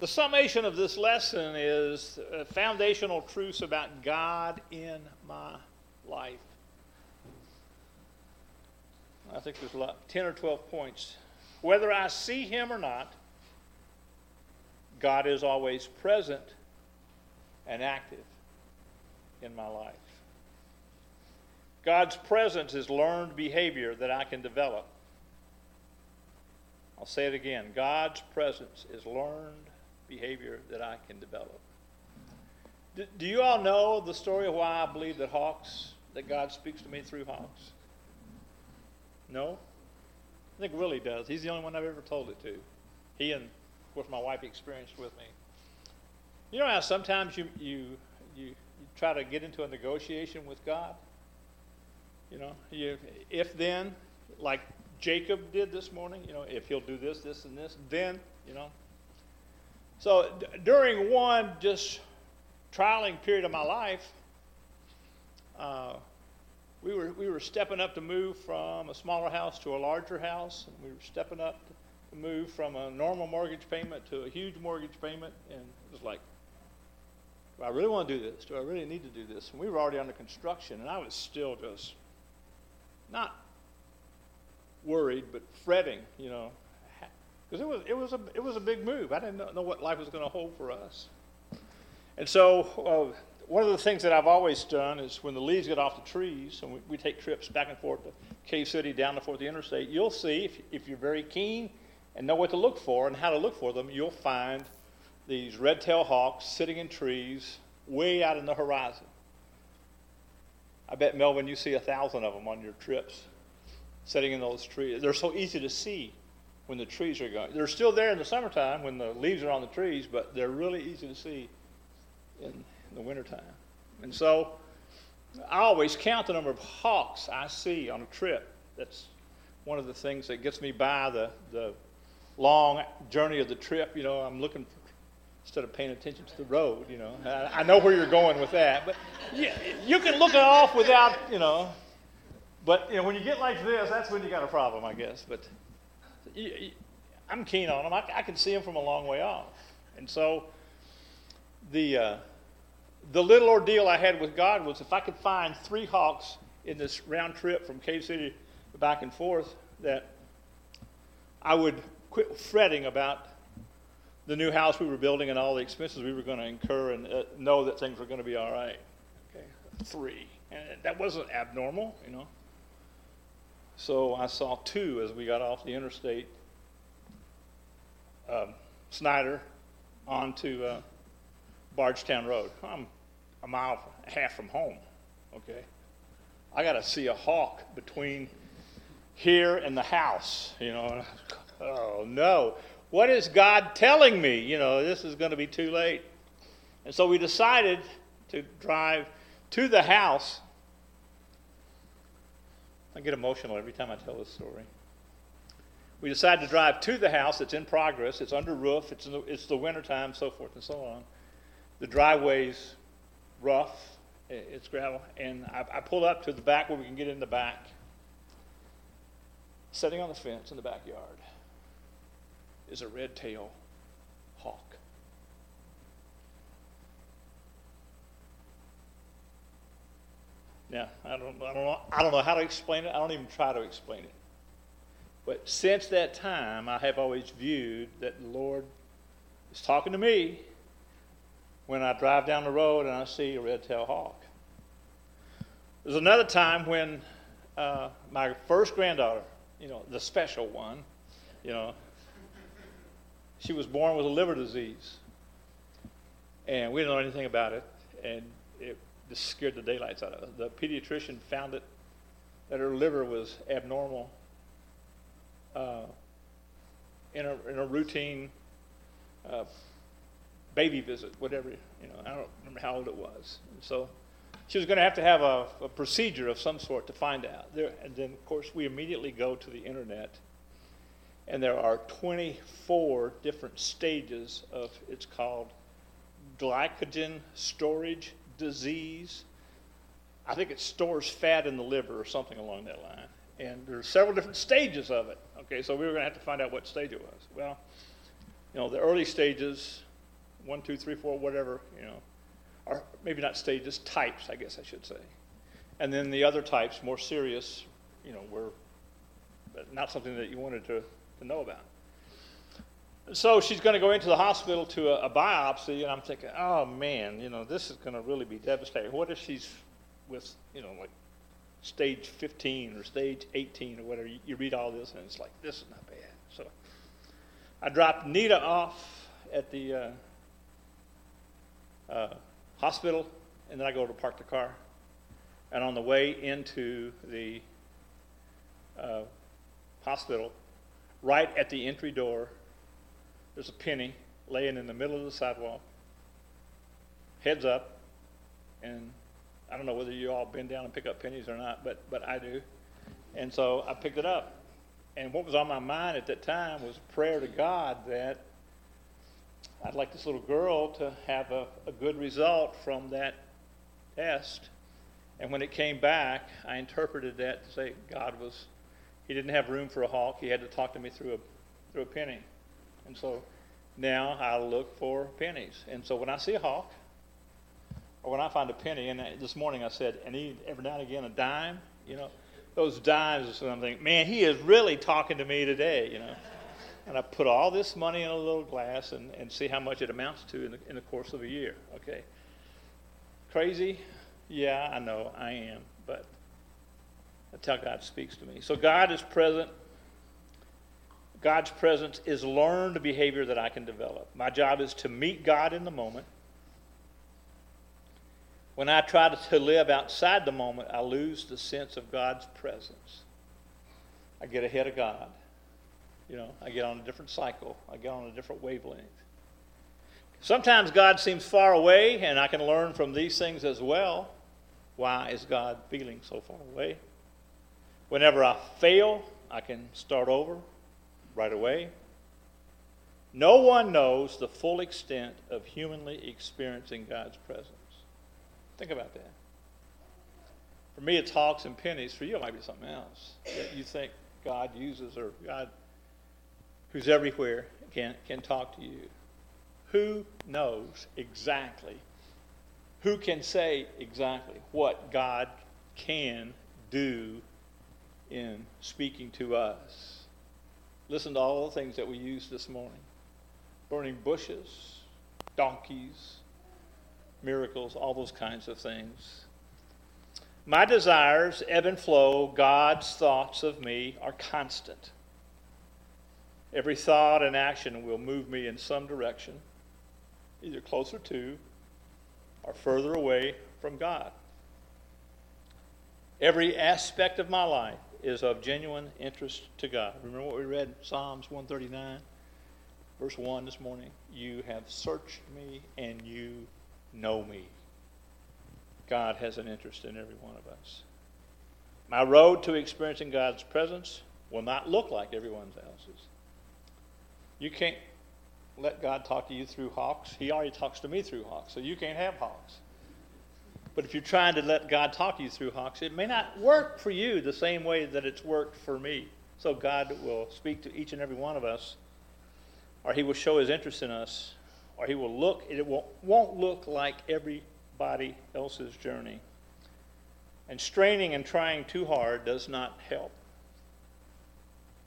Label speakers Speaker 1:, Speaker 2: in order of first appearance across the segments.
Speaker 1: The summation of this lesson is foundational truths about God in my life. I think there's lot, 10 or 12 points. Whether I see him or not, God is always present and active in my life. God's presence is learned behavior that I can develop. I'll say it again God's presence is learned behavior that I can develop. Do, do you all know the story of why I believe that hawks, that God speaks to me through hawks? No? I think Willie does. He's the only one I've ever told it to. He and, of course, my wife experienced with me. You know how sometimes you, you, you, you try to get into a negotiation with God? You know, you, if then, like Jacob did this morning, you know, if he'll do this, this, and this, then, you know. So d- during one just trialing period of my life, uh, we were, we were stepping up to move from a smaller house to a larger house. And we were stepping up to move from a normal mortgage payment to a huge mortgage payment. And it was like, do I really want to do this? Do I really need to do this? And we were already under construction, and I was still just not worried, but fretting, you know, because it was, it, was a, it was a big move. I didn't know what life was going to hold for us. And so, uh, one of the things that I've always done is when the leaves get off the trees, and we, we take trips back and forth to Cave City, down to Fort the Interstate, you'll see, if, if you're very keen and know what to look for and how to look for them, you'll find these red-tailed hawks sitting in trees way out in the horizon. I bet, Melvin, you see a thousand of them on your trips sitting in those trees. They're so easy to see when the trees are going. They're still there in the summertime when the leaves are on the trees, but they're really easy to see in the wintertime. And so I always count the number of hawks I see on a trip. That's one of the things that gets me by the, the long journey of the trip. You know, I'm looking for, instead of paying attention to the road, you know. I, I know where you're going with that. But you, you can look it off without, you know. But, you know, when you get like this, that's when you got a problem, I guess. But I'm keen on them. I, I can see them from a long way off. And so the, uh, the little ordeal I had with God was if I could find three hawks in this round trip from Cave City back and forth, that I would quit fretting about the new house we were building and all the expenses we were going to incur and uh, know that things were going to be all right. Okay, three. And that wasn't abnormal, you know. So I saw two as we got off the interstate, um, Snyder onto uh, Bardstown Road. I'm a mile and a half from home, okay? I got to see a hawk between here and the house, you know. Oh, no. What is God telling me? You know, this is going to be too late. And so we decided to drive to the house I get emotional every time I tell this story. We decide to drive to the house. It's in progress. It's under roof. It's, the, it's the wintertime, so forth and so on. The driveway's rough. It's gravel. And I, I pulled up to the back where we can get in the back. Sitting on the fence in the backyard is a red tail hawk. Now, I don't, I, don't know, I don't know how to explain it. I don't even try to explain it. But since that time, I have always viewed that the Lord is talking to me when I drive down the road and I see a red-tailed hawk. There's another time when uh, my first granddaughter, you know, the special one, you know, she was born with a liver disease. And we didn't know anything about it. And it just scared the daylights out of her. The pediatrician found it that her liver was abnormal uh, in, a, in a routine uh, baby visit, whatever, you know, I don't remember how old it was. And so she was going to have to have a, a, procedure of some sort to find out. There, and then, of course, we immediately go to the internet, and there are 24 different stages of, it's called glycogen storage disease. I think it stores fat in the liver or something along that line. And there are several different stages of it. Okay, so we were going to have to find out what stage it was. Well, you know, the early stages, one, two, three, four, whatever, you know, or maybe not stages, types, I guess I should say. And then the other types, more serious, you know, were not something that you wanted to, to know about. So she's going to go into the hospital to a, a, biopsy, and I'm thinking, oh man, you know, this is going to really be devastating. What if she's with, you know, like stage 15 or stage 18 or whatever? You, you read all this, and it's like, this is not bad. So I dropped Nita off at the uh, uh, hospital, and then I go to park the car. And on the way into the uh, hospital, right at the entry door, there's a penny laying in the middle of the sidewalk, heads up, and I don't know whether you all bend down and pick up pennies or not, but, but I do. And so I picked it up. And what was on my mind at that time was a prayer to God that I'd like this little girl to have a, a good result from that test. And when it came back, I interpreted that to say God was, He didn't have room for a hawk. He had to talk to me through a, through a penny. And so now I look for pennies. And so when I see a hawk, or when I find a penny, and this morning I said, and he, every now and again a dime, you know, those dimes or something, man, he is really talking to me today, you know. And I put all this money in a little glass and, and see how much it amounts to in the, in the course of a year, okay? Crazy? Yeah, I know, I am, but that's how God speaks to me. So God is present God's presence is learned behavior that I can develop. My job is to meet God in the moment. When I try to live outside the moment, I lose the sense of God's presence. I get ahead of God. You know, I get on a different cycle, I get on a different wavelength. Sometimes God seems far away, and I can learn from these things as well. Why is God feeling so far away? Whenever I fail, I can start over right away. No one knows the full extent of humanly experiencing God's presence. Think about that. For me, it's hawks and pennies. For you, it might be something else that you think God uses or God, who's everywhere, can, can talk to you. Who knows exactly? Who can say exactly what God can do in speaking to us? Listen to all the things that we used this morning burning bushes, donkeys, miracles, all those kinds of things. My desires ebb and flow. God's thoughts of me are constant. Every thought and action will move me in some direction, either closer to or further away from God. Every aspect of my life is of genuine interest to God. Remember what we read Psalms 139, verse 1 this morning? You have searched me and you know me. God has an interest in every one of us. My road to experiencing God's presence will not look like everyone else's. You can't let God talk to you through hawks. He already talks to me through hawks, so you can't have hawks. But if you're trying to let God talk you through hawks, it may not work for you the same way that it's worked for me. So God will speak to each and every one of us, or He will show His interest in us, or He will look, it won't, won't look like everybody else's journey. And straining and trying too hard does not help.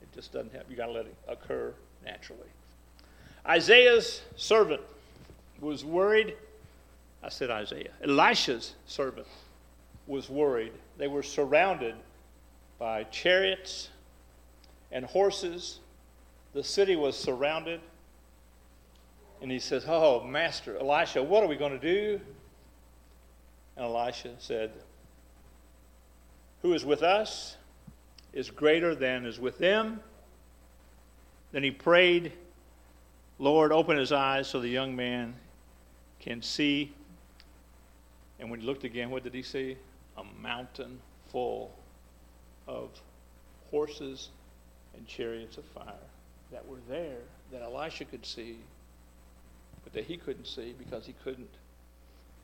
Speaker 1: It just doesn't help. You've got to let it occur naturally. Isaiah's servant was worried I said Isaiah. Elisha's servant was worried. They were surrounded by chariots and horses. The city was surrounded. And he says, Oh, Master, Elisha, what are we going to do? And Elisha said, Who is with us is greater than is with them. Then he prayed, Lord, open his eyes so the young man can see. And when he looked again, what did he see? A mountain full of horses and chariots of fire that were there that Elisha could see, but that he couldn't see because he couldn't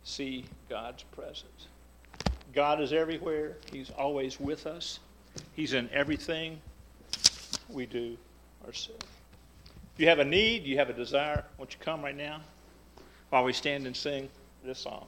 Speaker 1: see God's presence. God is everywhere, He's always with us, He's in everything we do ourselves. If you have a need, you have a desire, won't you come right now? while we stand and sing this song.